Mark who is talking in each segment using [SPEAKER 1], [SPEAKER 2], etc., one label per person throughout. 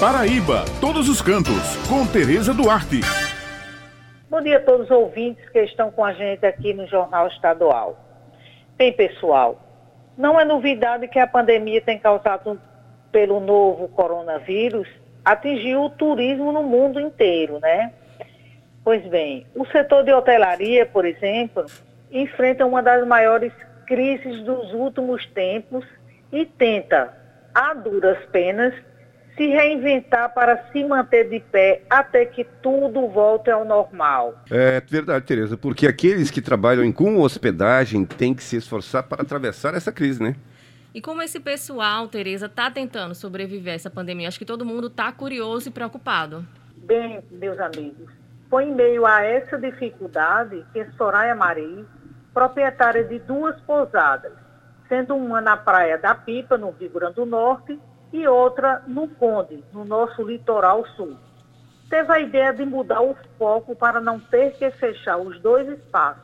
[SPEAKER 1] Paraíba, todos os cantos, com Tereza Duarte.
[SPEAKER 2] Bom dia a todos os ouvintes que estão com a gente aqui no Jornal Estadual. Bem, pessoal, não é novidade que a pandemia tem causado pelo novo coronavírus atingiu o turismo no mundo inteiro, né? Pois bem, o setor de hotelaria, por exemplo, enfrenta uma das maiores crises dos últimos tempos e tenta, a duras penas, se reinventar para se manter de pé até que tudo volte ao normal.
[SPEAKER 3] É verdade, Tereza, porque aqueles que trabalham com hospedagem têm que se esforçar para atravessar essa crise, né?
[SPEAKER 4] E como esse pessoal, Tereza, está tentando sobreviver a essa pandemia? Acho que todo mundo está curioso e preocupado.
[SPEAKER 2] Bem, meus amigos, foi em meio a essa dificuldade que Soraya Marei, proprietária de duas pousadas, sendo uma na Praia da Pipa, no Rio Grande do Norte, e outra no Conde, no nosso litoral sul. Teve a ideia de mudar o foco para não ter que fechar os dois espaços,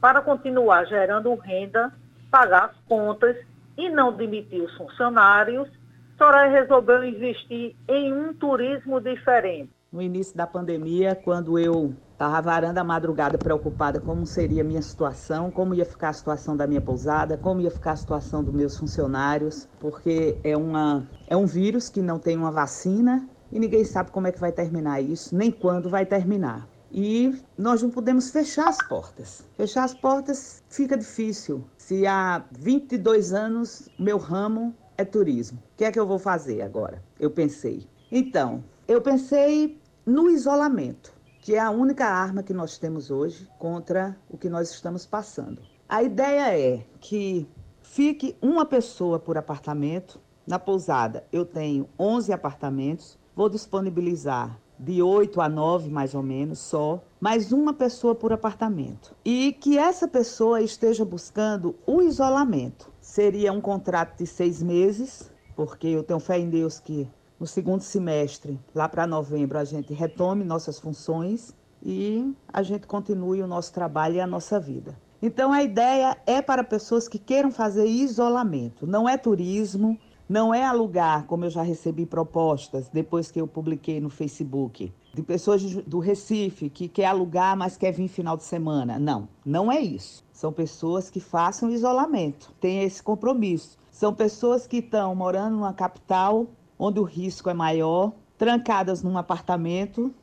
[SPEAKER 2] para continuar gerando renda, pagar as contas e não demitir os funcionários. Soraya resolveu investir em um turismo diferente.
[SPEAKER 5] No início da pandemia, quando eu estava varando a madrugada preocupada como seria a minha situação, como ia ficar a situação da minha pousada, como ia ficar a situação dos meus funcionários, porque é, uma, é um vírus que não tem uma vacina e ninguém sabe como é que vai terminar isso, nem quando vai terminar. E nós não podemos fechar as portas. Fechar as portas fica difícil. Se há 22 anos meu ramo é turismo, o que é que eu vou fazer agora? Eu pensei. Então, eu pensei no isolamento que é a única arma que nós temos hoje contra o que nós estamos passando. A ideia é que fique uma pessoa por apartamento. Na pousada, eu tenho 11 apartamentos, vou disponibilizar de 8 a 9 mais ou menos só, mais uma pessoa por apartamento. E que essa pessoa esteja buscando o isolamento. Seria um contrato de seis meses, porque eu tenho fé em Deus que no segundo semestre, lá para novembro, a gente retome nossas funções e a gente continue o nosso trabalho e a nossa vida. Então a ideia é para pessoas que queiram fazer isolamento, não é turismo, não é alugar, como eu já recebi propostas depois que eu publiquei no Facebook, de pessoas do Recife que quer alugar, mas quer vir final de semana. Não, não é isso. São pessoas que façam isolamento, têm esse compromisso. São pessoas que estão morando numa capital onde o risco é maior, trancadas num apartamento,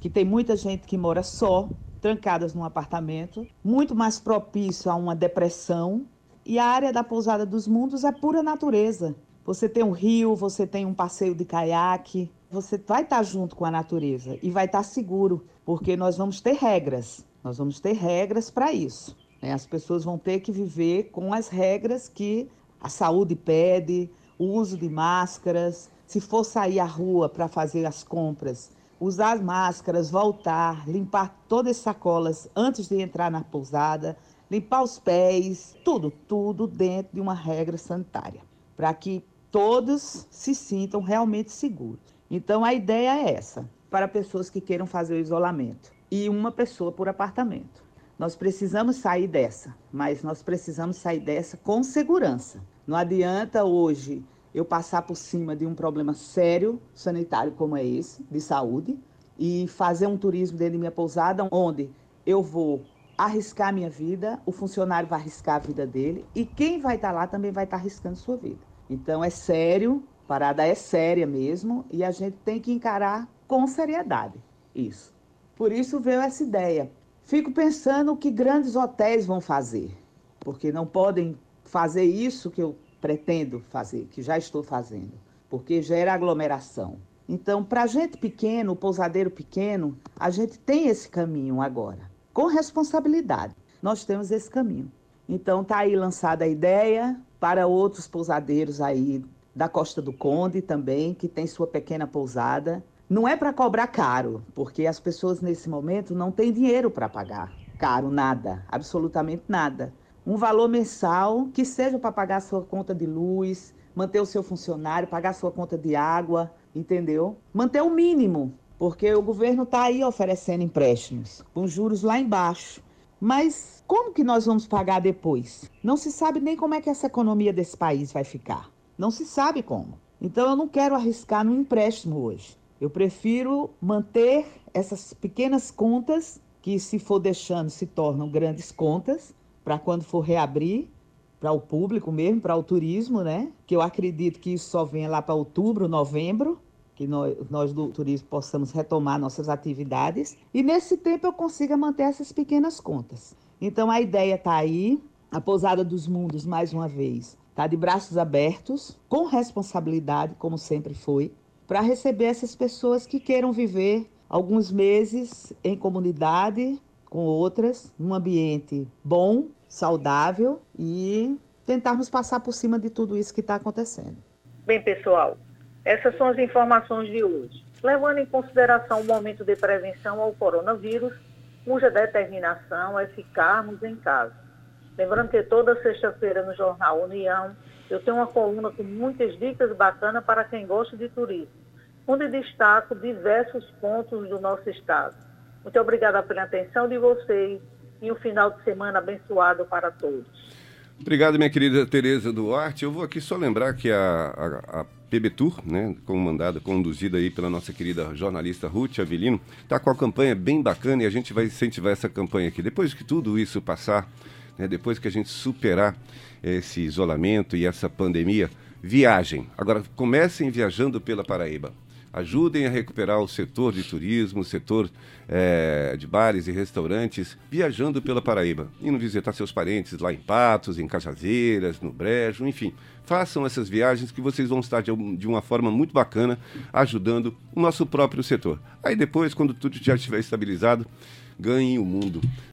[SPEAKER 5] que tem muita gente que mora só, trancadas num apartamento, muito mais propício a uma depressão. E a área da Pousada dos Mundos é pura natureza. Você tem um rio, você tem um passeio de caiaque, você vai estar junto com a natureza e vai estar seguro, porque nós vamos ter regras. Nós vamos ter regras para isso. Né? As pessoas vão ter que viver com as regras que a saúde pede, o uso de máscaras, se for sair à rua para fazer as compras, usar as máscaras, voltar, limpar todas as sacolas antes de entrar na pousada, limpar os pés, tudo, tudo dentro de uma regra sanitária, para que todos se sintam realmente seguros. Então a ideia é essa, para pessoas que queiram fazer o isolamento e uma pessoa por apartamento. Nós precisamos sair dessa, mas nós precisamos sair dessa com segurança. Não adianta hoje eu passar por cima de um problema sério sanitário como é esse, de saúde, e fazer um turismo dentro de minha pousada, onde eu vou arriscar minha vida, o funcionário vai arriscar a vida dele, e quem vai estar lá também vai estar arriscando sua vida. Então é sério, parada é séria mesmo, e a gente tem que encarar com seriedade isso. Por isso veio essa ideia. Fico pensando o que grandes hotéis vão fazer, porque não podem fazer isso que eu pretendo fazer, que já estou fazendo, porque gera aglomeração. Então, para gente pequeno, pousadeiro pequeno, a gente tem esse caminho agora, com responsabilidade. Nós temos esse caminho. Então, está aí lançada a ideia para outros pousadeiros aí da Costa do Conde também, que tem sua pequena pousada. Não é para cobrar caro, porque as pessoas nesse momento não têm dinheiro para pagar caro nada, absolutamente nada um valor mensal que seja para pagar a sua conta de luz, manter o seu funcionário, pagar a sua conta de água, entendeu? Manter o mínimo, porque o governo está aí oferecendo empréstimos com juros lá embaixo. Mas como que nós vamos pagar depois? Não se sabe nem como é que essa economia desse país vai ficar. Não se sabe como. Então eu não quero arriscar no empréstimo hoje. Eu prefiro manter essas pequenas contas que, se for deixando, se tornam grandes contas para quando for reabrir para o público mesmo, para o turismo, né? Que eu acredito que isso só venha lá para outubro, novembro, que nós, nós do turismo possamos retomar nossas atividades e nesse tempo eu consiga manter essas pequenas contas. Então a ideia está aí, a Pousada dos Mundos, mais uma vez, está de braços abertos, com responsabilidade, como sempre foi, para receber essas pessoas que queiram viver alguns meses em comunidade com outras, num ambiente bom, saudável e tentarmos passar por cima de tudo isso que está acontecendo.
[SPEAKER 2] Bem, pessoal, essas são as informações de hoje. Levando em consideração o momento de prevenção ao coronavírus, cuja determinação é ficarmos em casa. Lembrando que toda sexta-feira no Jornal União eu tenho uma coluna com muitas dicas bacanas para quem gosta de turismo, onde destaco diversos pontos do nosso estado. Muito obrigada pela atenção de vocês e um final de semana abençoado para todos.
[SPEAKER 3] Obrigado, minha querida Tereza Duarte. Eu vou aqui só lembrar que a, a, a PB Tour, né, comandada, conduzida aí pela nossa querida jornalista Ruth Avelino, está com a campanha bem bacana e a gente vai incentivar essa campanha aqui. Depois que tudo isso passar, né, depois que a gente superar esse isolamento e essa pandemia, viagem. Agora, comecem viajando pela Paraíba ajudem a recuperar o setor de turismo, o setor é, de bares e restaurantes, viajando pela Paraíba, indo visitar seus parentes lá em Patos, em Cajazeiras, no Brejo, enfim. Façam essas viagens que vocês vão estar de, de uma forma muito bacana, ajudando o nosso próprio setor. Aí depois, quando tudo já estiver estabilizado, ganhem o mundo.